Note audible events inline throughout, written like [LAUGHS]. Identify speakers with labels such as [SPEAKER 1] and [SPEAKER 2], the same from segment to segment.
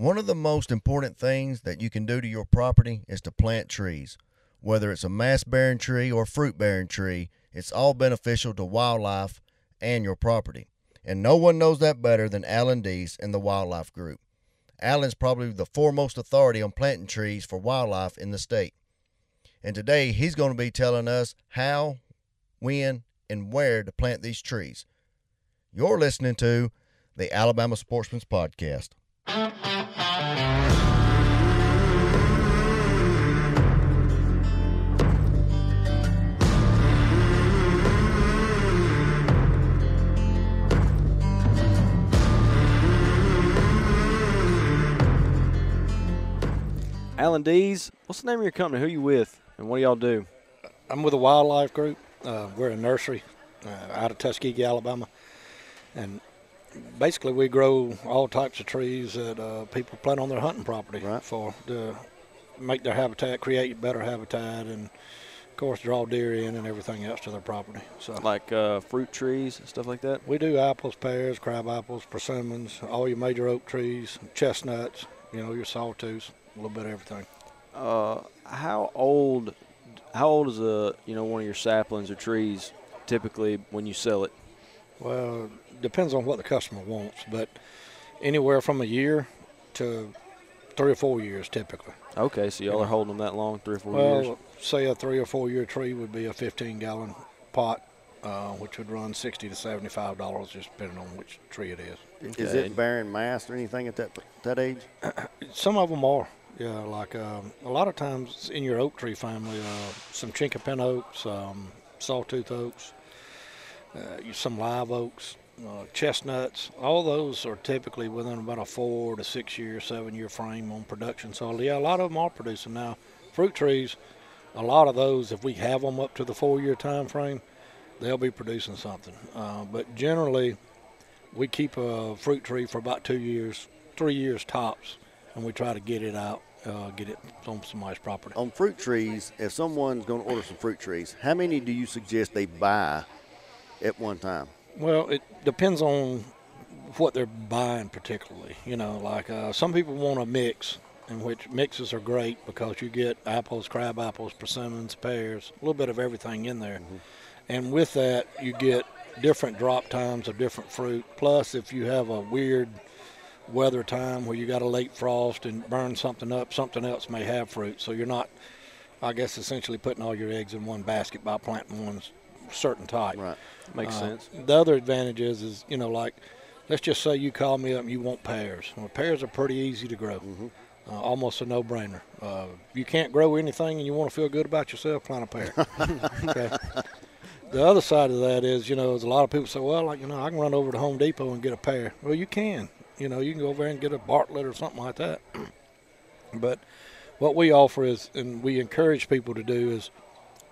[SPEAKER 1] One of the most important things that you can do to your property is to plant trees. Whether it's a mass bearing tree or fruit bearing tree, it's all beneficial to wildlife and your property. And no one knows that better than Allen Deese and the Wildlife Group. Allen's probably the foremost authority on planting trees for wildlife in the state. And today he's going to be telling us how, when, and where to plant these trees. You're listening to the Alabama Sportsman's Podcast.
[SPEAKER 2] Allen Deese, what's the name of your company? Who you with, and what do y'all do?
[SPEAKER 3] I'm with a wildlife group. Uh, we're a nursery uh, out of Tuskegee, Alabama, and basically we grow all types of trees that uh, people plant on their hunting property
[SPEAKER 2] Right.
[SPEAKER 3] for to make their habitat, create better habitat, and of course draw deer in and everything else to their property. So
[SPEAKER 2] Like uh, fruit trees and stuff like that.
[SPEAKER 3] we do apples, pears, crab apples, persimmons, all your major oak trees, chestnuts, you know, your sawtooths, a little bit of everything.
[SPEAKER 2] Uh, how old? How old is a you know one of your saplings or trees typically when you sell it?
[SPEAKER 3] Well, depends on what the customer wants, but anywhere from a year to three or four years typically.
[SPEAKER 2] Okay, so y'all are holding them that long, three or four
[SPEAKER 3] well,
[SPEAKER 2] years.
[SPEAKER 3] say a three or four year tree would be a 15 gallon pot, uh, which would run 60 to 75 dollars, just depending on which tree it is.
[SPEAKER 4] Is it bearing mass or anything at that that age? [CLEARS THROAT]
[SPEAKER 3] Some of them are, yeah. Like um, a lot of times in your oak tree family, uh, some chinkapin oaks, um, sawtooth oaks, uh, some live oaks, uh, chestnuts. All those are typically within about a four to six year, seven year frame on production. So yeah, a lot of them are producing now. Fruit trees, a lot of those, if we have them up to the four year time frame, they'll be producing something. Uh, but generally, we keep a fruit tree for about two years, three years tops, and we try to get it out, uh, get it on somebody's property.
[SPEAKER 4] On fruit trees, if someone's going to order some fruit trees, how many do you suggest they buy at one time?
[SPEAKER 3] Well, it depends on what they're buying, particularly. You know, like uh, some people want a mix, in which mixes are great because you get apples, crab apples, persimmons, pears, a little bit of everything in there. And with that, you get different drop times of different fruit. Plus, if you have a weird weather time where you got a late frost and burn something up, something else may have fruit. So you're not, I guess, essentially putting all your eggs in one basket by planting one certain type.
[SPEAKER 4] Right.
[SPEAKER 2] Makes
[SPEAKER 3] Uh,
[SPEAKER 2] sense.
[SPEAKER 3] The other advantage is, is you know, like, let's just say you call me up and you want pears. Well, pears are pretty easy to grow, uh, almost a no-brainer. Uh, you can't grow anything and you want to feel good about yourself, plant a pear. [LAUGHS] okay. The other side of that is, you know, is a lot of people say, well, like, you know, I can run over to Home Depot and get a pear. Well, you can. You know, you can go over there and get a Bartlett or something like that. [CLEARS THROAT] but what we offer is, and we encourage people to do, is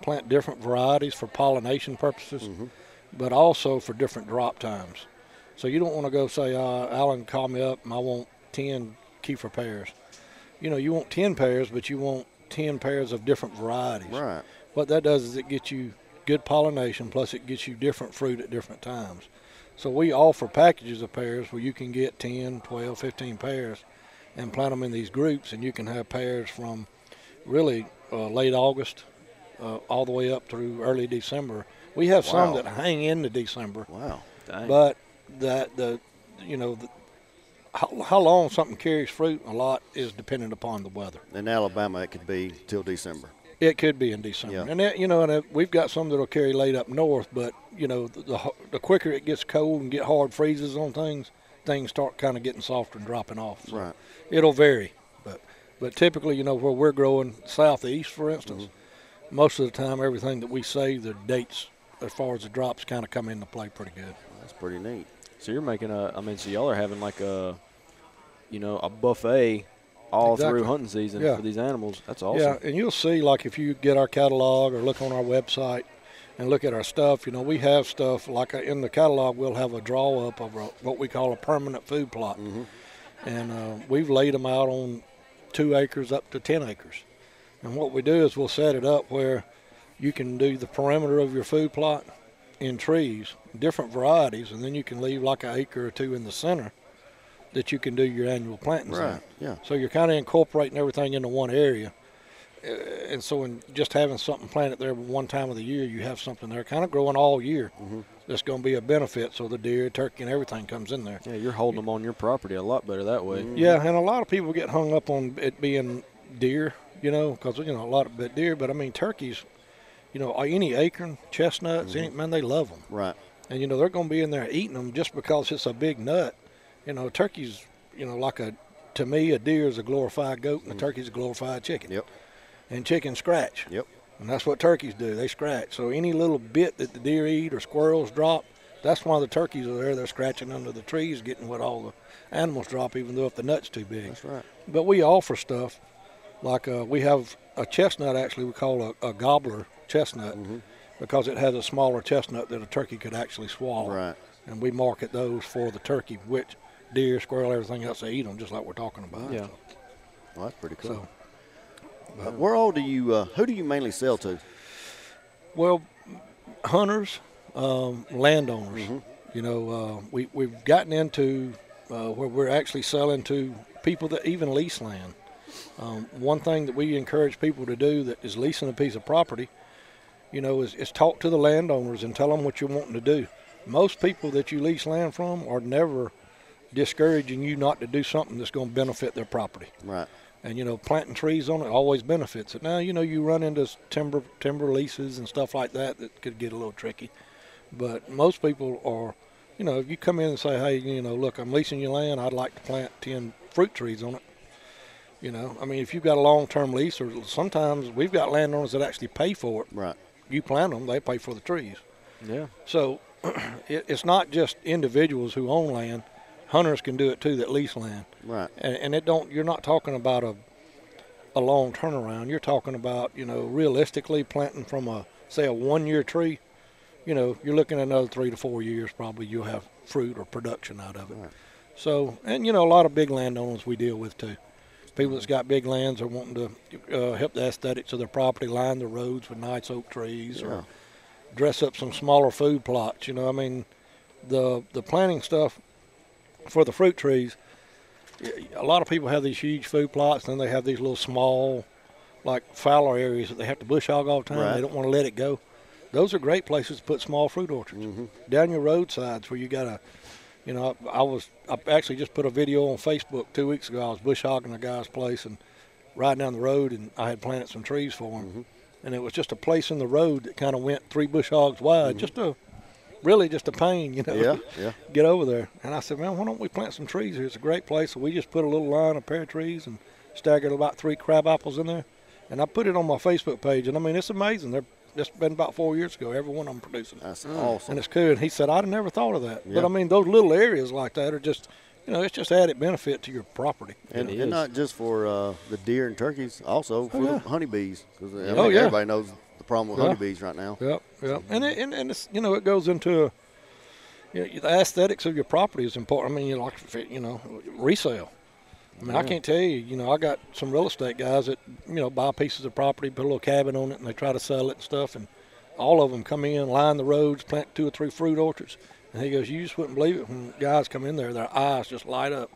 [SPEAKER 3] plant different varieties for pollination purposes but also for different drop times. So you don't want to go say, uh, Allen, call me up and I want 10 Kieffer pears. You know, you want 10 pears, but you want 10 pairs of different varieties.
[SPEAKER 4] Right.
[SPEAKER 3] What that does is it gets you good pollination, plus it gets you different fruit at different times. So we offer packages of pears where you can get 10, 12, 15 pears and plant them in these groups, and you can have pears from really uh, late August uh, all the way up through early December. We have some that hang into December,
[SPEAKER 4] Wow.
[SPEAKER 2] Dang.
[SPEAKER 3] but that the you know the, how, how long something carries fruit a lot is dependent upon the weather.
[SPEAKER 4] In Alabama, it could be till December.
[SPEAKER 3] It could be in December,
[SPEAKER 4] Yeah.
[SPEAKER 3] and that, you know, and uh, we've got some that'll carry late up north. But you know, the, the the quicker it gets cold and get hard freezes on things, things start kind of getting softer and dropping off. So
[SPEAKER 4] Right.
[SPEAKER 3] It'll vary, but but typically, you know, where we're growing southeast, for instance,
[SPEAKER 4] Mm-hmm.
[SPEAKER 3] most of the time, everything that we say, the dates as far as the drops kind of come into play pretty good.
[SPEAKER 4] That's pretty neat.
[SPEAKER 2] So you're making a. I mean, so y'all are having like a, you know, a buffet all
[SPEAKER 3] Exactly.
[SPEAKER 2] through hunting season
[SPEAKER 3] Yeah.
[SPEAKER 2] for these animals. That's awesome.
[SPEAKER 3] Yeah, and you'll see like if you get our catalog or look on our website and look at our stuff, you know, we have stuff like uh, in the catalog. We'll have a draw up of a, what we call a permanent food plot, and uh, we've laid them out on two acres up to ten acres. And what we do is we'll set it up where you can do the perimeter of your food plot in trees, different varieties, and then you can leave like an acre or two in the center that you can do your annual plantings in.
[SPEAKER 4] Right. Yeah.
[SPEAKER 3] So you're kind of incorporating everything into one area. Uh, and so, in just having something planted there one time of the year, you have something there kind of growing all year.
[SPEAKER 4] Mm-hmm.
[SPEAKER 3] That's going to be a benefit. So the deer, turkey, and everything comes in there.
[SPEAKER 2] Yeah, you're holding them on your property a lot better that way.
[SPEAKER 3] Yeah, and a lot of people get hung up on it being deer, you know, because you know a lot of bit deer. But I mean, turkeys, you know, any acorn, chestnuts, any man, they love them,
[SPEAKER 4] Right.
[SPEAKER 3] and you know they're going to be in there eating them just because it's a big nut. You know, turkeys, you know, like a to me, a deer is a glorified goat, and a turkey's a glorified chicken.
[SPEAKER 4] Yep.
[SPEAKER 3] And chickens scratch.
[SPEAKER 4] Yep.
[SPEAKER 3] And that's what turkeys do. They scratch. So any little bit that the deer eat or squirrels drop, that's why the turkeys are there. They're scratching under the trees, getting what all the animals drop, even though if the nut's too big.
[SPEAKER 4] That's right.
[SPEAKER 3] But we offer stuff like uh, we have a chestnut. Actually, we call a, a gobbler chestnut because it has a smaller chestnut that a turkey could actually swallow.
[SPEAKER 4] Right.
[SPEAKER 3] And we market those for the turkey, which deer, squirrel, everything else they eat them, just like we're talking about.
[SPEAKER 2] Yeah.
[SPEAKER 4] Well, that's pretty cool.
[SPEAKER 3] So,
[SPEAKER 4] Uh, where all do you? Uh, who do you mainly sell to?
[SPEAKER 3] Well, hunters, um, landowners. You know, uh, we we've gotten into uh, where we're actually selling to people that even lease land. Um, one thing that we encourage people to do that is leasing a piece of property, you know, is, is talk to the landowners and tell them what you're wanting to do. Most people that you lease land from are never discouraging you not to do something that's going to benefit their property
[SPEAKER 4] Right.
[SPEAKER 3] and you know planting trees on it always benefits it. Now you know you run into timber timber leases and stuff like that that could get a little tricky, but most people are, you know, if you come in and say, hey, you know, look, I'm leasing your land, I'd like to plant ten fruit trees on it. You know, I mean, if you've got a long-term lease, or sometimes we've got landowners that actually pay for it.
[SPEAKER 4] Right.
[SPEAKER 3] You plant them, they pay for the trees.
[SPEAKER 2] Yeah.
[SPEAKER 3] So [CLEARS THROAT] it, it's not just individuals who own land; hunters can do it too that lease land
[SPEAKER 4] Right.
[SPEAKER 3] and, and it don't you're not talking about a a long turnaround you're talking about you know realistically planting from a say a one year tree you know you're looking at another three to four years probably you'll have fruit or production out of it
[SPEAKER 4] Right.
[SPEAKER 3] so and you know a lot of big landowners we deal with too people that's got big lands are wanting to uh, help the aesthetics of their property line the roads with nice oak trees
[SPEAKER 4] Yeah.
[SPEAKER 3] or dress up some smaller food plots you know i mean the the planting stuff for the fruit trees a lot of people have these huge food plots, and then they have these little small, like fallow areas that they have to bush hog all the time.
[SPEAKER 4] Right.
[SPEAKER 3] They don't want to let it go. Those are great places to put small fruit orchards mm-hmm. down your roadsides where you got a, you know, I, I was I actually just put a video on Facebook two weeks ago. I was bush hogging a guy's place and riding down the road, and I had planted some trees for him, mm-hmm. and it was just a place in the road that kind of went three bush hogs wide, mm-hmm. just a, really just a pain, you know
[SPEAKER 4] Yeah. [LAUGHS] Yeah.
[SPEAKER 3] get over there. And I said, man, why don't we plant some trees here? It's a great place. So we just put a little line, a pair of trees, and staggered about three crab apples in there. And I put it on my Facebook page. And I mean, it's amazing. They're it's been about four years ago. Every one of them producing.
[SPEAKER 4] That's
[SPEAKER 3] And
[SPEAKER 4] awesome.
[SPEAKER 3] And it's cool. And he said, I'd never thought of that. But I mean, those little areas like that are just, you know, it's just added benefit to your property.
[SPEAKER 4] And,
[SPEAKER 2] It
[SPEAKER 4] and not just for uh, the deer and turkeys, also for
[SPEAKER 3] Oh, yeah.
[SPEAKER 4] the honeybees. 'Cause, I mean,
[SPEAKER 3] Oh, yeah.
[SPEAKER 4] everybody knows the problem with
[SPEAKER 3] Yeah.
[SPEAKER 4] honeybees right now.
[SPEAKER 3] Yep, yep. And it, and, and it's you know it goes into you know, the aesthetics of your property is important. I mean, you like you know resale. I mean, I can't tell you. You know, I got some real estate guys that you know buy pieces of property, put a little cabin on it, and they try to sell it and stuff. And all of them come in, line the roads, plant two or three fruit orchards. And he goes, "You just wouldn't believe it when guys come in there, their eyes just light up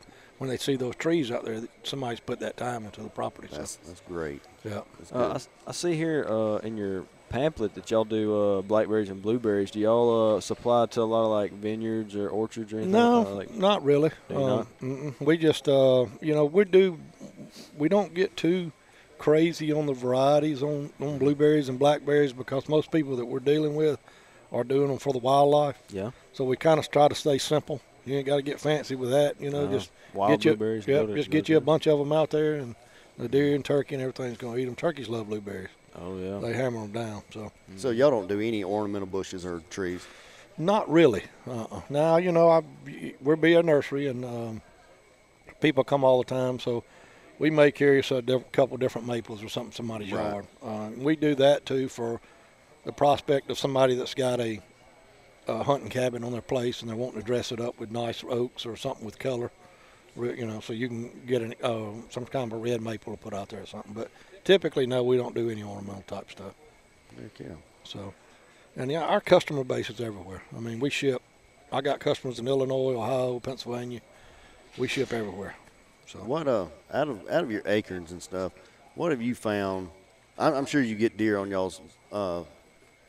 [SPEAKER 3] when they see those trees out there. That somebody's put that time into the property." So,
[SPEAKER 4] That's that's great.
[SPEAKER 3] yeah.
[SPEAKER 4] That's
[SPEAKER 2] Uh, I
[SPEAKER 4] good.
[SPEAKER 2] s- I, see here uh, in your pamphlet that y'all do uh, blackberries and blueberries. Do y'all uh, supply to a lot of like vineyards or orchards or anything?
[SPEAKER 3] No,
[SPEAKER 2] Uh, like,
[SPEAKER 3] not really.
[SPEAKER 2] Do you
[SPEAKER 3] Uh,
[SPEAKER 2] not?
[SPEAKER 3] We just, uh, you know, we do. We don't get too crazy on the varieties on, on blueberries and blackberries because most people that we're dealing with are doing them for the wildlife.
[SPEAKER 2] yeah.
[SPEAKER 3] So we kind of try to stay simple. You ain't got to get fancy with that. You know,
[SPEAKER 2] Uh,
[SPEAKER 3] just
[SPEAKER 2] wild
[SPEAKER 3] get you,
[SPEAKER 2] blueberries.
[SPEAKER 3] yep, just get you a bunch of them out there, and the deer and turkey and everything's going to eat them. Turkeys love blueberries.
[SPEAKER 2] Oh yeah.
[SPEAKER 3] They hammer them down. So.
[SPEAKER 4] So y'all don't do any ornamental bushes or trees.
[SPEAKER 3] Not really. Uh-uh. Now you know I we're be a nursery and um, people come all the time, so we may carry us a diff- couple different maples or something somebody's
[SPEAKER 4] Right.
[SPEAKER 3] yard. Uh, we do that too for the prospect of somebody that's got a, a hunting cabin on their place and they're wanting to dress it up with nice oaks or something with color. You know, so you can get an, uh, some kind of a red maple to put out there or something. But typically, no, we don't do any ornamental type stuff.
[SPEAKER 4] Heck yeah.
[SPEAKER 3] So, and yeah, our customer base is everywhere. I mean, we ship. I got customers in Illinois, Ohio, Pennsylvania, we ship everywhere. So
[SPEAKER 4] What uh out of out of your acorns and stuff, what have you found? I'm, I'm sure you get deer on y'all's uh,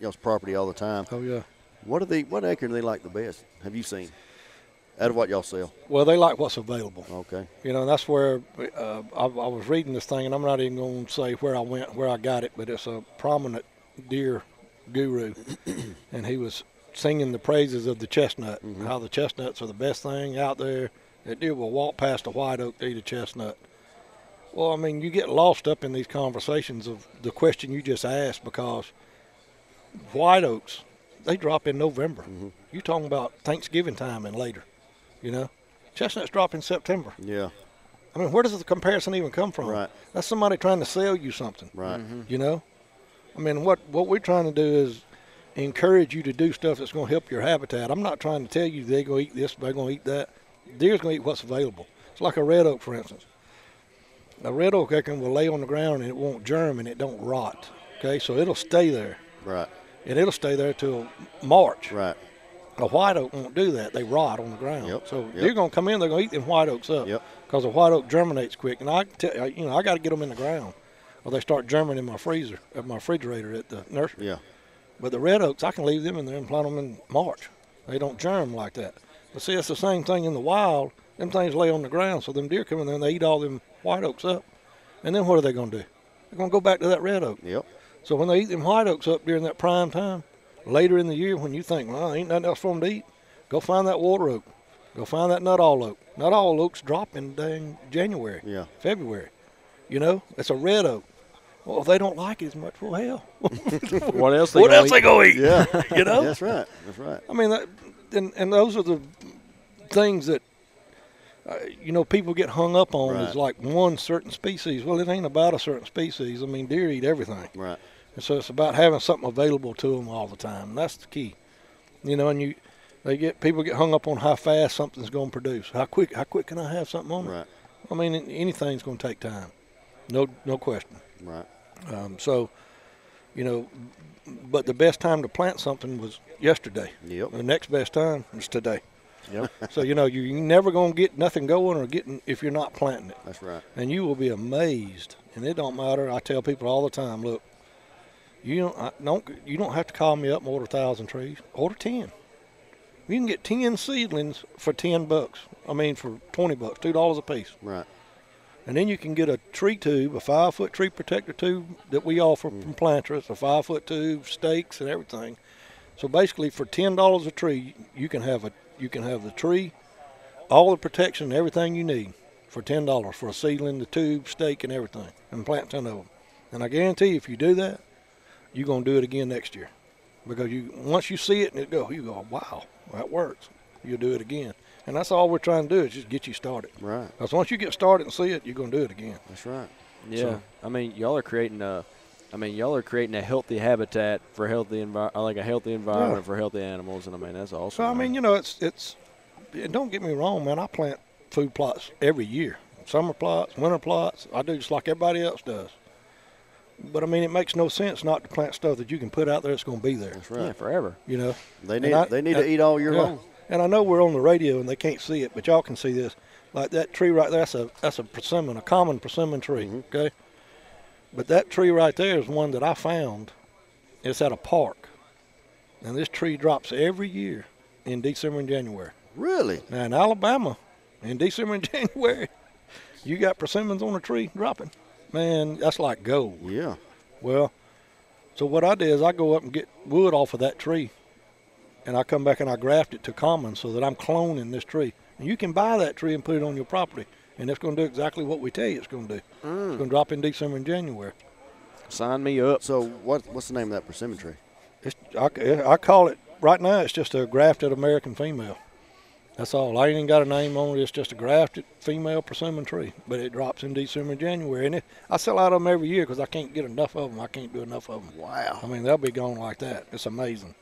[SPEAKER 4] y'all's property all the time.
[SPEAKER 3] oh yeah.
[SPEAKER 4] What are they? What acorn do they like the best? Have you seen? Out of what y'all sell?
[SPEAKER 3] Well, they like what's available.
[SPEAKER 4] Okay.
[SPEAKER 3] You know, that's where uh, I, I was reading this thing, and I'm not even going to say where I went, where I got it, but it's a prominent deer guru, [CLEARS THROAT] and he was singing the praises of the chestnut, how the chestnuts are the best thing out there. That deer will walk past a white oak to eat a chestnut. Well, I mean, you get lost up in these conversations of the question you just asked because white oaks, they drop in November. You're talking about Thanksgiving time and later, you know. Chestnuts drop in September.
[SPEAKER 4] Yeah.
[SPEAKER 3] I mean, where does the comparison even come from?
[SPEAKER 4] Right.
[SPEAKER 3] That's somebody trying to sell you something.
[SPEAKER 4] Right. Mm-hmm.
[SPEAKER 3] You know, I mean, what what we're trying to do is encourage you to do stuff that's going to help your habitat. I'm not trying to tell you they're going to eat this, they're going to eat that. Deer's going to eat what's available. It's like a red oak, for instance. A red oak acorn will lay on the ground and it won't germ and it don't rot. Okay, so it'll stay there
[SPEAKER 4] Right.
[SPEAKER 3] And it'll stay there till March.
[SPEAKER 4] Right.
[SPEAKER 3] A white oak won't do that. They rot on the ground.
[SPEAKER 4] Yep,
[SPEAKER 3] So
[SPEAKER 4] yep.
[SPEAKER 3] they're going to come in. They're going to eat them white oaks up.
[SPEAKER 4] Yep.
[SPEAKER 3] Because the white oak germinates quick, and I tell you know I got to get them in the ground, or they start germinating in my freezer, at my refrigerator at the nursery.
[SPEAKER 4] Yeah.
[SPEAKER 3] But the red oaks, I can leave them in there and plant them in March. They don't germ like that. But see, it's the same thing in the wild. Them things lay on the ground, so them deer come in there and they eat all them white oaks up. And then what are they going to do? They're going to go back to that red oak.
[SPEAKER 4] Yep.
[SPEAKER 3] So when they eat them white oaks up during that prime time, later in the year when you think, well, ain't nothing else for them to eat, go find that water oak. Go find that Nuttall oak. Nuttall oaks drop in dang January,
[SPEAKER 4] Yeah.
[SPEAKER 3] February. You know, it's a red oak. Well, if they don't like it as much, well, hell. [LAUGHS]
[SPEAKER 2] What else? They
[SPEAKER 3] what
[SPEAKER 2] gonna
[SPEAKER 3] else
[SPEAKER 2] eat?
[SPEAKER 3] they go eat?
[SPEAKER 4] Yeah. [LAUGHS]
[SPEAKER 3] You know?
[SPEAKER 4] That's right. That's right.
[SPEAKER 3] I mean, that, and and those are the things that uh, you know people get hung up on
[SPEAKER 4] Right.
[SPEAKER 3] is like one certain species. Well, it ain't about a certain species. I mean, deer eat everything.
[SPEAKER 4] Right.
[SPEAKER 3] And so it's about having something available to them all the time. And that's the key. You know, and you they get people get hung up on how fast something's going to produce. How quick how quick can I have something on it?
[SPEAKER 4] Right.
[SPEAKER 3] I mean, anything's going to take time. No no question.
[SPEAKER 4] Right.
[SPEAKER 3] Um, so, you know, but the best time to plant something was yesterday.
[SPEAKER 4] Yep.
[SPEAKER 3] The next best time is today.
[SPEAKER 2] Yep. [LAUGHS]
[SPEAKER 3] So you know you're never going to get nothing going or getting if you're not planting it,
[SPEAKER 4] That's right.
[SPEAKER 3] and you will be amazed. And it don't matter. I tell people all the time, look, you don't I don't you don't have to call me up and order a thousand trees. Order ten. You can get ten seedlings for ten bucks. I mean for twenty bucks, two dollars a piece.
[SPEAKER 4] Right.
[SPEAKER 3] And then you can get a tree tube, a five foot tree protector tube that we offer mm. from Planters, a five foot tube, stakes and everything. So basically for ten dollars a tree you can have a you can have the tree, all the protection, everything you need for ten dollars for a seedling, the tube, stake and everything. And plant ten of them. And I guarantee you if you do that, you're gonna do it again next year. Because you once you see it and it go you go, Wow, that works. You'll do it again. And that's all we're trying to do is just get you started.
[SPEAKER 4] Right.
[SPEAKER 3] Because once you get started and see it, you're going to do it again.
[SPEAKER 4] That's right.
[SPEAKER 2] Yeah,
[SPEAKER 3] So-
[SPEAKER 2] I mean, y'all are creating a, I mean, y'all are creating a healthy habitat for healthy envi- like a healthy environment for healthy animals, and I mean that's awesome.
[SPEAKER 3] So I mean, you know, it's it's. Don't get me wrong, man. I plant food plots every year. Summer plots, winter plots. I do just like everybody else does. But I mean, it makes no sense not to plant stuff that you can put out there that's going to be there.
[SPEAKER 4] That's
[SPEAKER 2] yeah,
[SPEAKER 4] right.
[SPEAKER 2] forever.
[SPEAKER 3] You know.
[SPEAKER 4] They need
[SPEAKER 3] I-
[SPEAKER 4] they need
[SPEAKER 3] and-
[SPEAKER 4] to eat all year
[SPEAKER 3] yeah.
[SPEAKER 4] long.
[SPEAKER 3] And I know we're on the radio and they can't see it, but y'all can see this. Like that tree right there, that's a that's a persimmon, a common persimmon tree. Mm-hmm. Okay. But that tree right there is one that I found. It's at a park, and this tree drops every year in December and January.
[SPEAKER 4] Really?
[SPEAKER 3] Now in Alabama, in December and [LAUGHS] January, you got persimmons on a tree dropping. Man, that's like gold.
[SPEAKER 4] Yeah.
[SPEAKER 3] Well, so what I did is I go up and get wood off of that tree, and I come back and I graft it to common so that I'm cloning this tree. And you can buy that tree and put it on your property, and it's going to do exactly what we tell you it's going to do. Mm. It's going to drop in December and January.
[SPEAKER 2] Sign me up.
[SPEAKER 4] So what what's the name of that persimmon tree?
[SPEAKER 3] It's, I, I call it right now. It's just a grafted American female. That's all. I ain't even got a name on it. It's just a grafted female persimmon tree, but it drops in December and January. And it, I sell out of them every year because I can't get enough of them. I can't do enough of them.
[SPEAKER 4] Wow.
[SPEAKER 3] I mean, they'll be gone like that. It's amazing.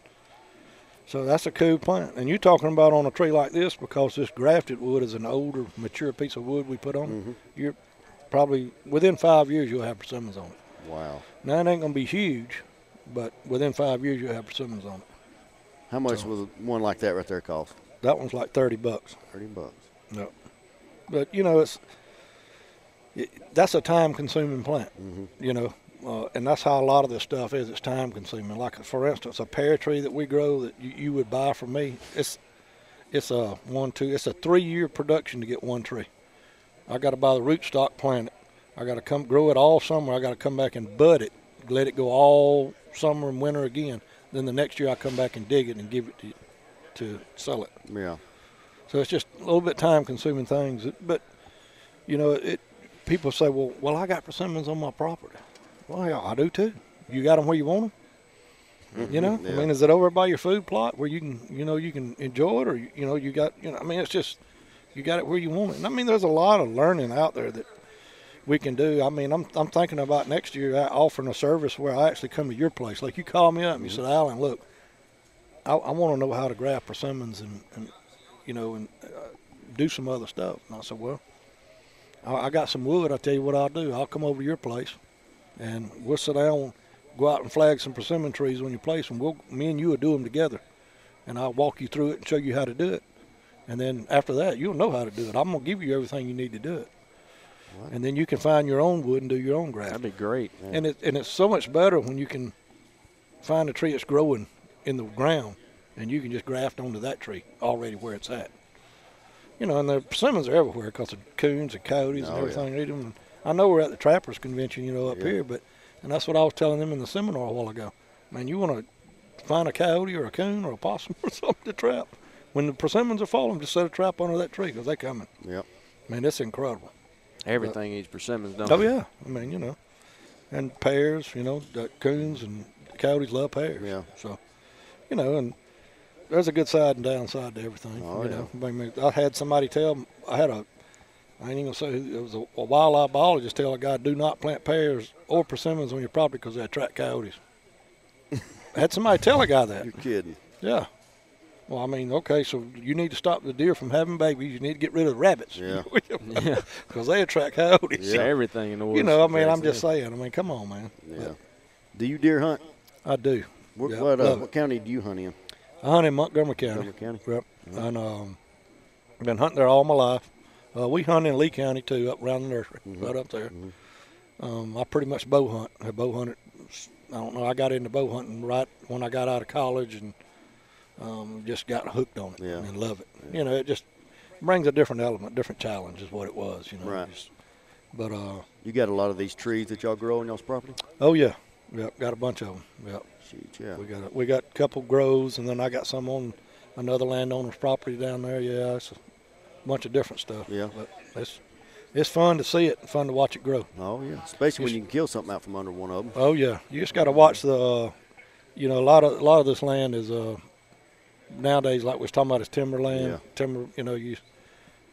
[SPEAKER 3] So that's a cool plant. And you're talking about on a tree like this because this grafted wood is an older, mature piece of wood we put on. it. You're probably within five years you'll have persimmons on it.
[SPEAKER 4] Wow.
[SPEAKER 3] Now it ain't gonna be huge, but within five years you'll have persimmons on it.
[SPEAKER 4] How much will one like that right there cost?
[SPEAKER 3] That one's like thirty bucks.
[SPEAKER 4] Thirty bucks.
[SPEAKER 3] No. But you know, it's it, that's a time-consuming plant.
[SPEAKER 4] Mm-hmm.
[SPEAKER 3] You know, uh, and that's how a lot of this stuff is. It's time-consuming. Like for instance, a pear tree that we grow that you, you would buy from me. It's it's a one two. It's a three-year production to get one tree. I got to buy the rootstock, plant it. I got to come grow it all summer. I got to come back and bud it, let it go all summer and winter again. Then the next year I come back and dig it and give it to to sell it.
[SPEAKER 4] Yeah.
[SPEAKER 3] So it's just a little bit time consuming things. But you know, it people say, well, well, I got persimmons on my property. Well, yeah, I do too. You got them where you want them. You mm-hmm. know, I mean, is it over by your food plot where you can, you know, you can enjoy it, or you know, you got, you know, I mean, it's just you got it where you want it. And I mean, there's a lot of learning out there that we can do. I mean, I'm I'm thinking about next year offering a service where I actually come to your place. Like you call me up and you mm-hmm. said, Allen, look, I, I want to know how to graft persimmons and, and you know, and uh, do some other stuff. And I said, well, I, I got some wood. I'll tell you what I'll do. I'll come over to your place, and we'll sit down, go out and flag some persimmon trees on your place, and we'll me and you will do them together, and I'll walk you through it and show you how to do it. And then after that, you'll know how to do it. I'm gonna give you everything you need to do it, and then you can find your own wood and do your own graft.
[SPEAKER 2] That'd be great.
[SPEAKER 3] And it and it's so much better when you can find a tree that's growing in the ground, and you can just graft onto that tree already where it's at. You know, and the persimmons are everywhere because of coons and coyotes and
[SPEAKER 4] Oh, yeah.
[SPEAKER 3] everything. Eat 'em. And I know we're at the trappers convention, you know, up
[SPEAKER 4] Yeah.
[SPEAKER 3] here, but and that's what I was telling them in the seminar a while ago. Man, you want to find a coyote or a coon or a possum [LAUGHS] or something to trap. When the persimmons are falling, just set a trap under that tree because they're coming.
[SPEAKER 4] Yep.
[SPEAKER 3] Man, it's incredible.
[SPEAKER 2] Everything eats persimmons, don't
[SPEAKER 3] Oh
[SPEAKER 2] it?
[SPEAKER 3] yeah, I mean you know, and pears, you know, the coons and coyotes love pears.
[SPEAKER 4] Yeah.
[SPEAKER 3] So, you know, and there's a good side and downside to everything.
[SPEAKER 4] Oh,
[SPEAKER 3] you
[SPEAKER 4] yeah.
[SPEAKER 3] know, I, mean, I had somebody tell I had a I ain't even gonna say who- it was a, a wildlife biologist tell a guy do not plant pears or persimmons on your property because they attract coyotes. I [LAUGHS] had somebody tell a guy that.
[SPEAKER 4] You're kidding.
[SPEAKER 3] Yeah. Well, I mean, okay, so you need to stop the deer from having babies. You need to get rid of the rabbits.
[SPEAKER 4] Yeah. [LAUGHS]
[SPEAKER 2] Yeah. [LAUGHS]
[SPEAKER 3] Because they attract coyotes.
[SPEAKER 2] Yeah. Everything in the woods.
[SPEAKER 3] You know, I mean, I'm just saying. I mean, come on, man.
[SPEAKER 4] Yeah. Do you deer hunt?
[SPEAKER 3] I do.
[SPEAKER 4] What,
[SPEAKER 3] Yeah,
[SPEAKER 4] what, uh, what county do you hunt in?
[SPEAKER 3] I hunt in Montgomery County.
[SPEAKER 4] Montgomery County.
[SPEAKER 3] Yep. And um, I've been hunting there all my life. Uh, we hunt in Lee County too, up around the nursery, right up there. Um, I pretty much bow hunt. I bow hunted. I don't know. I got into bow hunting right when I got out of college, and um, just got hooked on it
[SPEAKER 4] Yeah.
[SPEAKER 3] and love it. You know, it just brings a different element, different challenge is what it was. You know.
[SPEAKER 4] Right.
[SPEAKER 3] Just- but uh,
[SPEAKER 4] You got a lot of these trees that y'all grow on y'all's property?
[SPEAKER 3] oh yeah, yep, got a bunch of them. Yep.
[SPEAKER 4] Shoot, yeah.
[SPEAKER 3] We got a, we got a couple grows, and then I got some on another landowner's property down there. Yeah, it's a bunch of different stuff.
[SPEAKER 4] Yeah.
[SPEAKER 3] but it's it's fun to see it, and fun to watch it grow.
[SPEAKER 4] Oh yeah, especially when you can kill something out from under one of them.
[SPEAKER 3] Oh yeah, you just got to watch the, uh, you know, a lot of a lot of this land is uh, nowadays like we was talking about is timberland.
[SPEAKER 4] Yeah.
[SPEAKER 3] Timber, you know, you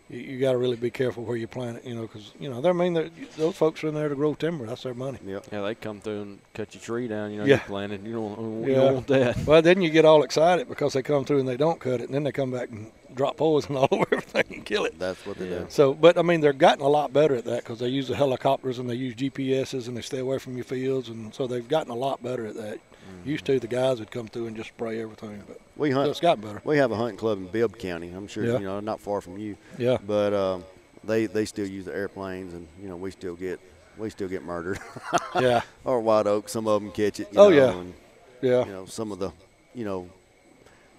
[SPEAKER 3] you, you got to really be careful where you plant it. You know, because you know, they're I mean they're, those folks are in there to grow timber. That's their money.
[SPEAKER 4] Yep.
[SPEAKER 2] Yeah, they come through and cut your tree down. You know,
[SPEAKER 3] Yeah.
[SPEAKER 2] you planted. You don't, you
[SPEAKER 3] Yeah.
[SPEAKER 2] don't want that. [LAUGHS]
[SPEAKER 3] Well, then you get all excited because they come through and they don't cut it, and then they come back and drop poison [LAUGHS] all over everything and kill it.
[SPEAKER 4] That's what they
[SPEAKER 2] Yeah.
[SPEAKER 4] do.
[SPEAKER 3] So, but I mean, they're gotten a lot better at that because they use the helicopters and they use GPSs and they stay away from your fields, and so they've gotten a lot better at that. Mm-hmm. Used to, the guys would come through and just spray everything, but
[SPEAKER 4] We
[SPEAKER 3] so
[SPEAKER 4] hunt.
[SPEAKER 3] it's gotten better.
[SPEAKER 4] We have a hunting club in Bibb County. I'm sure
[SPEAKER 3] Yeah.
[SPEAKER 4] you know, not far from you.
[SPEAKER 3] Yeah,
[SPEAKER 4] But um, they they still use the airplanes, and you know we still get we still get murdered. [LAUGHS]
[SPEAKER 3] yeah,
[SPEAKER 4] or white oak, some of them catch it. You
[SPEAKER 3] Oh,
[SPEAKER 4] know,
[SPEAKER 3] yeah.
[SPEAKER 4] And,
[SPEAKER 3] yeah,
[SPEAKER 4] you know some of the you know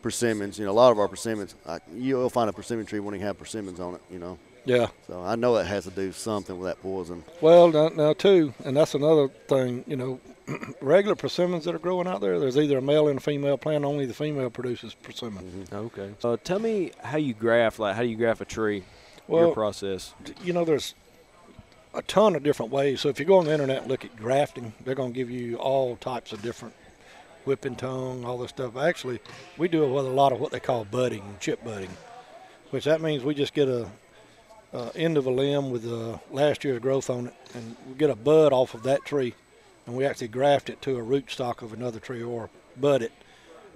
[SPEAKER 4] persimmons. You know a lot of our persimmons. I, you'll find a persimmon tree when you have persimmons on it. You know.
[SPEAKER 3] Yeah.
[SPEAKER 4] So I know it has to do something with that poison.
[SPEAKER 3] Well, now, now too, and that's another thing. You know, [CLEARS THROAT] regular persimmons that are growing out there, there's either a male and a female plant. Only the female produces persimmon.
[SPEAKER 2] Okay. Uh, tell me how you graft. Like, how do you graft a tree?
[SPEAKER 3] Well,
[SPEAKER 2] your process.
[SPEAKER 3] you know, there's a ton of different ways. So if you go on the internet and look at grafting, they're going to give you all types of different whipping tongue, all this stuff. Actually, we do it with a lot of what they call budding, chip budding, which that means we just get a, a end of a limb with uh, last year's growth on it, and we get a bud off of that tree, and we actually graft it to a root stock of another tree or bud it.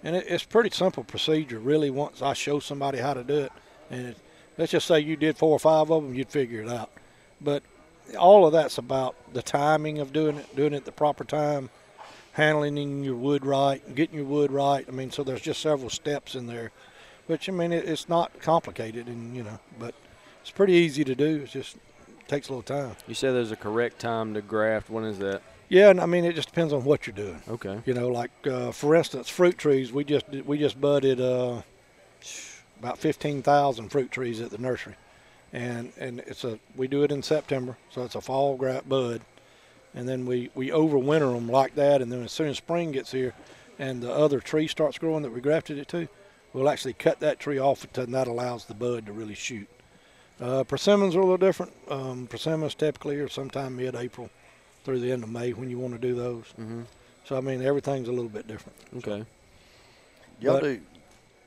[SPEAKER 3] And it, it's pretty simple procedure, really. Once I show somebody how to do it, and it, let's just say you did four or five of them, you'd figure it out. But all of that's about the timing of doing it, doing it at the proper time, handling your wood right, getting your wood right. I mean, so there's just several steps in there, which I mean, it, it's not complicated, and you know, but it's pretty easy to do. It just takes a little time.
[SPEAKER 2] You said there's a correct time to graft. When is that?
[SPEAKER 3] Yeah, and I mean it just depends on what you're doing.
[SPEAKER 2] Okay.
[SPEAKER 3] You know, like uh, for instance, fruit trees. We just we just budded uh, about fifteen thousand fruit trees at the nursery, and and it's a we do it in September, so it's a fall graft bud, and then we we overwinter them like that, and then as soon as spring gets here, and the other tree starts growing that we grafted it to, we'll actually cut that tree off, and that allows the bud to really shoot. Uh, persimmons are a little different. Um, persimmons typically are sometime mid-April through the end of May when you want to do those.
[SPEAKER 2] Mm-hmm.
[SPEAKER 3] So I mean, everything's a little bit different.
[SPEAKER 2] Okay.
[SPEAKER 4] Y'all
[SPEAKER 3] But-
[SPEAKER 4] do.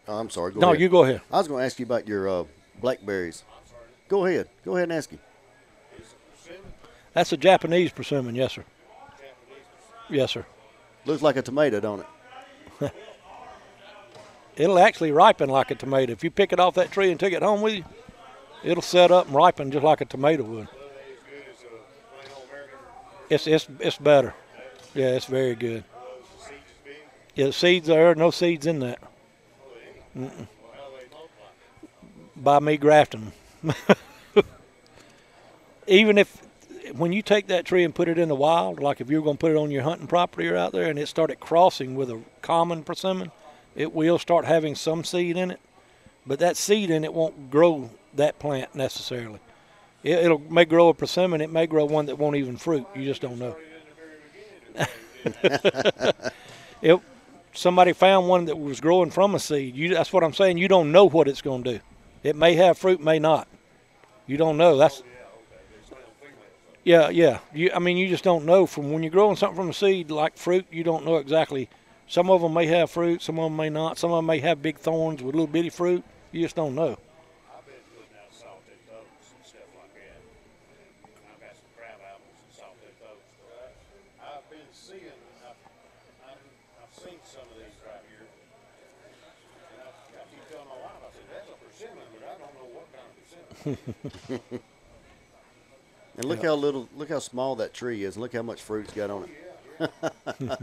[SPEAKER 4] Oh, I'm sorry. Go
[SPEAKER 3] no,
[SPEAKER 4] ahead.
[SPEAKER 3] you go ahead.
[SPEAKER 4] I was going to ask you about your uh, blackberries. Go ahead. Go ahead and ask him.
[SPEAKER 3] That's a Japanese persimmon, yes, sir. Yes, sir.
[SPEAKER 4] Looks like a tomato, don't it? [LAUGHS]
[SPEAKER 3] It'll actually ripen like a tomato. If you pick it off that tree and take it home with you, it'll set up and ripen just like a tomato would. It's it's it's better. Yeah, it's very good. Yeah, the seeds there no seeds in that. Mm-mm. By me grafting them. [LAUGHS] Even if when you take that tree and put it in the wild, like if you're going to put it on your hunting property or out there, and it started crossing with a common persimmon, it will start having some seed in it, but that seed in it won't grow that plant necessarily. It, it'll may grow a persimmon. It may grow one that won't even fruit. You just don't know. [LAUGHS] it, somebody found one that was growing from a seed. You, that's what I'm saying. You don't know what it's going to do. It may have fruit, may not. You don't know. That's yeah, yeah. You, I mean, you just don't know from when you're growing something from a seed like fruit. You don't know exactly. Some of them may have fruit, some of them may not. Some of them may have big thorns with little bitty fruit. You just don't know.
[SPEAKER 5] I've been putting out salted oats and stuff like that. I've got some crab apples and salted oats. I've been seeing, I've, I've, I've seen some of these right here. And I, I keep telling my wife, I said, that's a persimmon, but I don't know what kind of persimmon.
[SPEAKER 4] And look how little, look how small that tree is, and look how much fruit's got on it.
[SPEAKER 5] There's a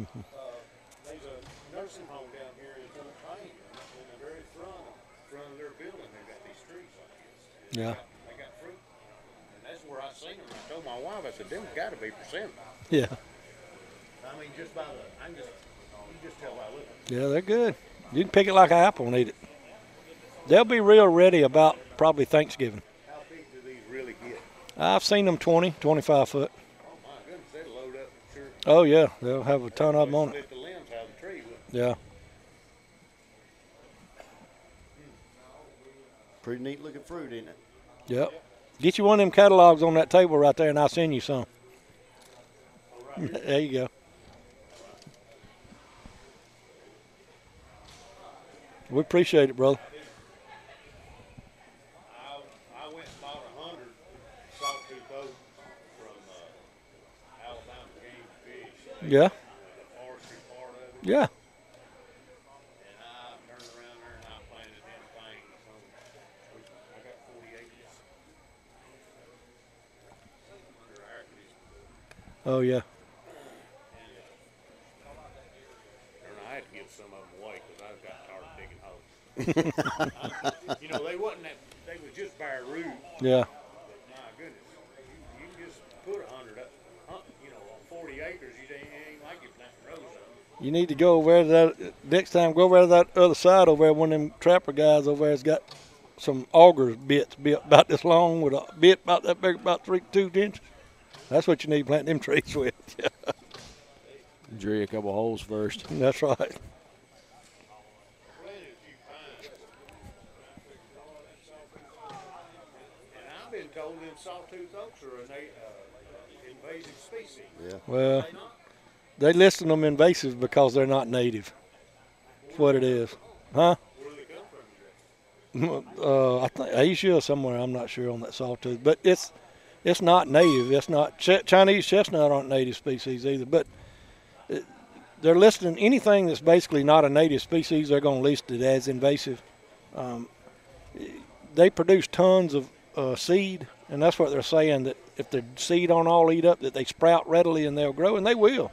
[SPEAKER 5] nursing home down here in Fort Payne, and in the front, front of their building, they've got these trees.
[SPEAKER 3] Yeah.
[SPEAKER 5] They got fruit. And that's where I seen them. I told my wife, I said, them gotta be persimmon.
[SPEAKER 3] Yeah.
[SPEAKER 5] I mean, just by the, I can just, you just tell by looking.
[SPEAKER 3] Yeah, they're good. You can pick it like an apple and eat it. They'll be real ready about probably Thanksgiving.
[SPEAKER 5] How big do these really get?
[SPEAKER 3] I've seen them 20, 25 foot.
[SPEAKER 5] Oh my goodness, they load up, sure.
[SPEAKER 3] Oh, yeah. They'll have a ton of them on it.
[SPEAKER 5] The limbs out of the tree.
[SPEAKER 3] Yeah.
[SPEAKER 4] Pretty neat looking fruit, isn't it?
[SPEAKER 3] Yep. Get you one of them catalogs on that table right there, and I'll send you some. [LAUGHS] there you go. We appreciate it, brother.
[SPEAKER 5] Air conditioning.
[SPEAKER 3] Oh, yeah.
[SPEAKER 5] And I had to give some of them away because I got tired of digging holes. you know, they wasn't that, they was just bare root.
[SPEAKER 3] Yeah.
[SPEAKER 5] But my goodness, you, you can just put a hundred up, hun- you know, on forty acres, you ain't, it ain't like you planting rows of them.
[SPEAKER 3] You need to go over there to that next time. Go over to that other side over there. One of them trapper guys over there's got some auger bits bit about this long with a bit about that big, about three two inches. That's what you need to plant them [LAUGHS] trees with. [LAUGHS]
[SPEAKER 2] Drill a couple holes first. [LAUGHS]
[SPEAKER 3] That's right.
[SPEAKER 5] Planted a few pines. And I've been told them sawtooth oaks are a uh, invasive species.
[SPEAKER 4] Yeah.
[SPEAKER 3] Well,
[SPEAKER 5] They
[SPEAKER 3] listing them invasive because they're not native. That's what it is, huh?
[SPEAKER 5] Where do they come from?
[SPEAKER 3] Uh, I think Asia or somewhere. I'm not sure on that sawtooth, but it's it's not native. It's not Ch- Chinese chestnut aren't native species either. But it, they're listing anything that's basically not a native species. They're going to list it as invasive. Um, they produce tons of uh, seed, and that's what they're saying that if the seed don't all eat up, that they sprout readily and they'll grow, and they will.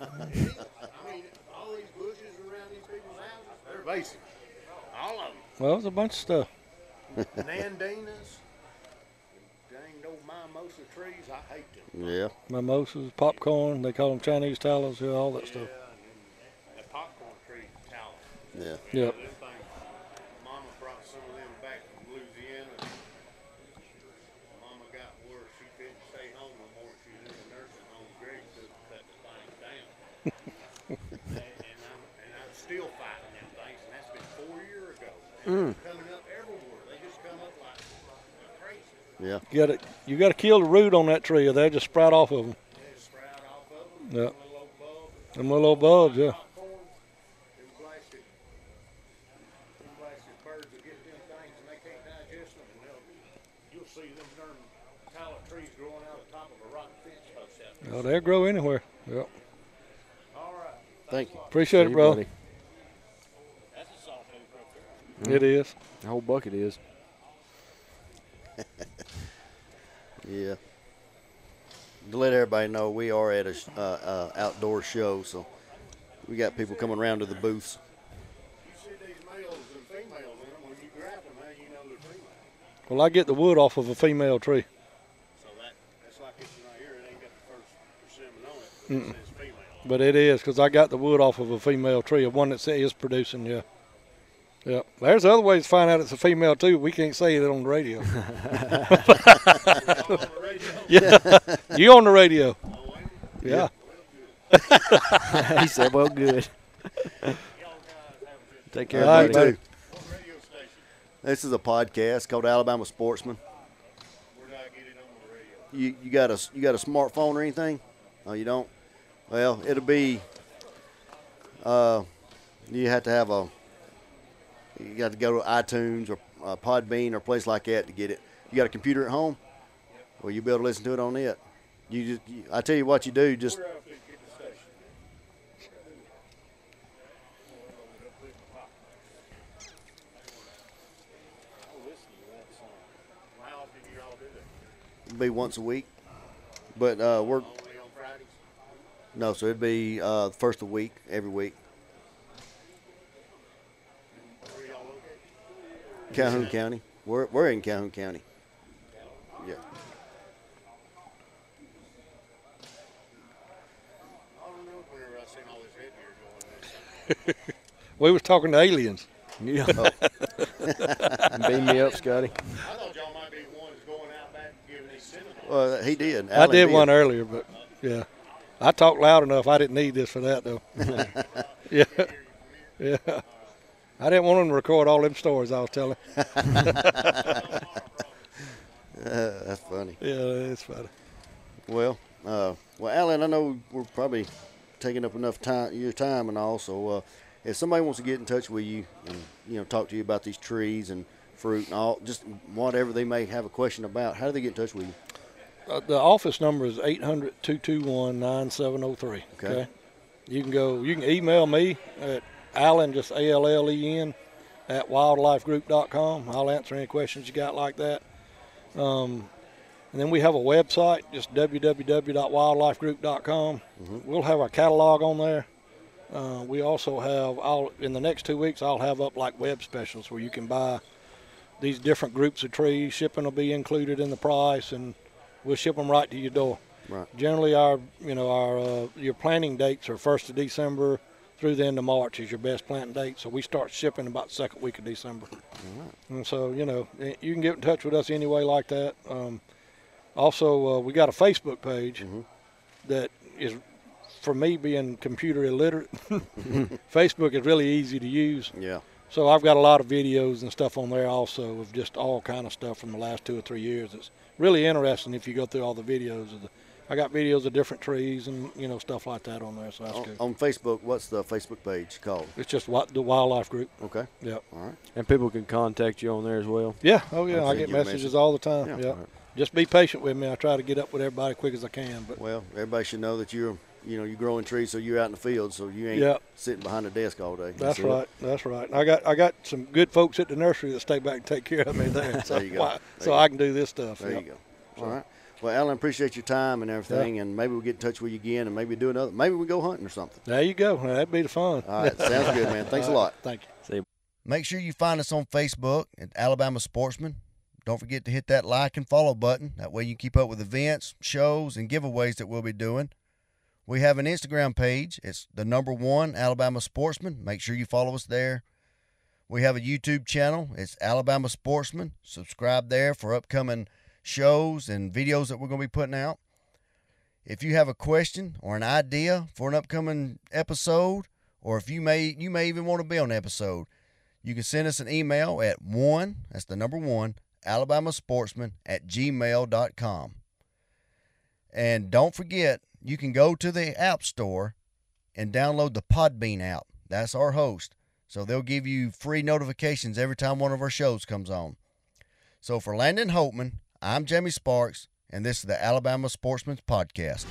[SPEAKER 3] I mean,
[SPEAKER 5] all these bushes around these people's houses, they're invasive. All of them.
[SPEAKER 3] Well, there's a bunch of stuff.
[SPEAKER 5] Nandinas, dang old mimosa trees, I hate them.
[SPEAKER 4] Yeah.
[SPEAKER 3] Mimosas, popcorn. They call them Chinese tallows. Yeah, all that stuff.
[SPEAKER 5] Yeah, and that popcorn tree tallow.
[SPEAKER 4] Yeah.
[SPEAKER 3] Yep.
[SPEAKER 5] Them things, Mama brought some of them back from Louisiana. Mama got where she couldn't stay home no more. She was in a nursing home. Greg took cut the thing down. and, and, I'm, and I'm still fighting them things, and that's been four years ago. And they're coming up everywhere. They just come up like crazy.
[SPEAKER 4] Yeah.
[SPEAKER 3] You got to you got to kill the root on that tree, or they'll just sprout off of them.
[SPEAKER 5] They sprout off of.
[SPEAKER 3] Yeah.
[SPEAKER 5] Little bulb.
[SPEAKER 3] Them little old bulbs. Yeah.
[SPEAKER 5] popcorn, them blasted, them birds will get them things and they can't digest them and they'll, you'll see them darn tallow trees growing out of top of a rotten fence post out.
[SPEAKER 3] Oh, they'll grow anywhere. Yep.
[SPEAKER 5] All right,
[SPEAKER 4] Thank you.
[SPEAKER 3] Appreciate
[SPEAKER 2] See
[SPEAKER 3] it,
[SPEAKER 2] you,
[SPEAKER 3] bro.
[SPEAKER 2] buddy.
[SPEAKER 5] that's a sawtooth right there.
[SPEAKER 3] It is.
[SPEAKER 2] The whole bucket is. [LAUGHS]
[SPEAKER 4] Yeah. To let everybody know, we are at a uh, uh, outdoor show, so we got people coming around to the booths.
[SPEAKER 5] You see these males and females in them, when you grab them, how you know they're female?
[SPEAKER 3] Well, I get the wood off of a female tree.
[SPEAKER 5] So that, that's like this one right here, it ain't got the first persimmon on it, but it says female.
[SPEAKER 3] But it is because I got the wood off of a female tree, of one that is producing. Yeah. Yep. There's other ways to find out it's a female too. We can't say it on the radio. [LAUGHS] [LAUGHS]
[SPEAKER 5] On the radio,
[SPEAKER 3] yeah. you on the radio?
[SPEAKER 5] ain't it?
[SPEAKER 3] Yeah. [LAUGHS]
[SPEAKER 2] he said, "Well, good.
[SPEAKER 5] y'all guys have a good
[SPEAKER 2] Take care,
[SPEAKER 3] All right,
[SPEAKER 2] buddy."
[SPEAKER 3] buddy.
[SPEAKER 5] What?
[SPEAKER 4] This is a podcast called Alabama Sportsman.
[SPEAKER 5] Where do I get it on the radio?
[SPEAKER 4] You you got a you got a smartphone or anything? No, you don't? Well, it'll be. Uh, you have to have a. You got to go to iTunes or uh, Podbean or a place like that to get it. You got a computer at home? Well, you'll be able to listen to it on it. You just, you, I tell you what you do. Just
[SPEAKER 5] Where else did you get the station? How often do you all do that?
[SPEAKER 4] be once a week, but uh, we're
[SPEAKER 5] on Fridays?
[SPEAKER 4] no, so it'd be uh, first of the week every week.
[SPEAKER 5] Where y'all located?
[SPEAKER 4] Calhoun County. We're we're in Calhoun County. Yeah.
[SPEAKER 5] I don't know whenever I seen all this headgear going there.
[SPEAKER 3] We was talking to aliens.
[SPEAKER 2] Yeah. [LAUGHS] Oh. [LAUGHS] Beam me up, Scotty.
[SPEAKER 5] I thought y'all might be the ones going out back giving these seminars.
[SPEAKER 4] Well, he did.
[SPEAKER 3] I
[SPEAKER 4] Allen
[SPEAKER 3] did one earlier, but yeah, I talked loud enough. I didn't need this for that though. [LAUGHS] yeah, yeah. I didn't want them to record all them stories I was telling.
[SPEAKER 4] Uh, [LAUGHS] that's funny.
[SPEAKER 3] Yeah, it's funny.
[SPEAKER 4] Well, uh, well, Allen, I know we're probably taking up enough time, your time and all. So, uh, if somebody wants to get in touch with you and you know talk to you about these trees and fruit and all, just whatever they may have a question about, how do they get in touch with you?
[SPEAKER 3] Uh, the office number is 800-221-9703.
[SPEAKER 4] Okay.
[SPEAKER 3] You can go. You can email me at Allen, just A L L E N, at wildlifegroup.com. I'll answer any questions you got like that. Um, and then we have a website, just www.wildlifegroup.com. We'll have our catalog on there. Uh, we also have, I'll, in the next two weeks, I'll have up like web specials where you can buy these different groups of trees. Shipping will be included in the price, and we'll ship them right to your door.
[SPEAKER 4] Right.
[SPEAKER 3] Generally, our you know our uh, your planting dates are first of December through the end of March is your best planting date. So we start shipping about the second week of December. And so you know you can get in touch with us anyway like that. Um, also, uh, we got a Facebook page that is for me being computer illiterate. [LAUGHS] [LAUGHS] Facebook is really easy to use.
[SPEAKER 4] Yeah.
[SPEAKER 3] So I've got a lot of videos and stuff on there also of just all kind of stuff from the last two or three years. It's really interesting if you go through all the videos of the. I got videos of different trees and you know stuff like that on there, so that's
[SPEAKER 4] On,
[SPEAKER 3] good.
[SPEAKER 4] on Facebook, what's the Facebook page called?
[SPEAKER 3] It's just what the wildlife group.
[SPEAKER 4] Okay.
[SPEAKER 3] Yep.
[SPEAKER 4] All right.
[SPEAKER 2] And people can contact you on there as well.
[SPEAKER 3] Yeah. Oh yeah.
[SPEAKER 4] I'll
[SPEAKER 3] I get
[SPEAKER 4] you
[SPEAKER 3] messages
[SPEAKER 4] message.
[SPEAKER 3] all the time.
[SPEAKER 4] Yeah.
[SPEAKER 3] Yeah.
[SPEAKER 4] All right.
[SPEAKER 3] Just be patient with me. I try to get up with everybody quick as I can, but
[SPEAKER 4] Well, everybody should know that you're
[SPEAKER 6] you know, you're growing trees, so you're out in the field, so you ain't
[SPEAKER 3] Yep.
[SPEAKER 6] sitting behind a desk all day.
[SPEAKER 3] That's
[SPEAKER 6] it.
[SPEAKER 3] right. That's right. I got I got some good folks at the nursery that stay back and take care of me there. [LAUGHS] So,
[SPEAKER 6] There you go.
[SPEAKER 3] why-
[SPEAKER 6] There
[SPEAKER 3] so
[SPEAKER 6] you
[SPEAKER 3] I
[SPEAKER 6] go.
[SPEAKER 3] can do this stuff.
[SPEAKER 6] There
[SPEAKER 3] Yep.
[SPEAKER 6] you go. All right. Well, Allen, appreciate your time and everything, and maybe we'll get in touch with you again, and maybe do another. Maybe we go hunting or something.
[SPEAKER 3] There you go. That'd be the fun.
[SPEAKER 6] All right, sounds good, man. Thanks a
[SPEAKER 3] All right.
[SPEAKER 6] lot.
[SPEAKER 3] Thank you.
[SPEAKER 2] See,
[SPEAKER 4] Make sure you find us on Facebook at Alabama Sportsman. Don't forget to hit that like and follow button. That way you can keep up with events, shows, and giveaways that we'll be doing. We have an Instagram page. It's the number one Alabama Sportsman. Make sure you follow us there. We have a YouTube channel. It's Alabama Sportsman. Subscribe there for upcoming shows and videos that we're going to be putting out. If you have a question or an idea for an upcoming episode, or if you may you may even want to be on the episode, you can send us an email at one, that's the number one, Alabama Sportsman at gmail.com. And don't forget, you can go to the App Store and download the Podbean app. That's our host. So they'll give you free notifications every time one of our shows comes on. So for Landon Holtman, I'm Jamie Sparks, and this is the Alabama Sportsman's Podcast.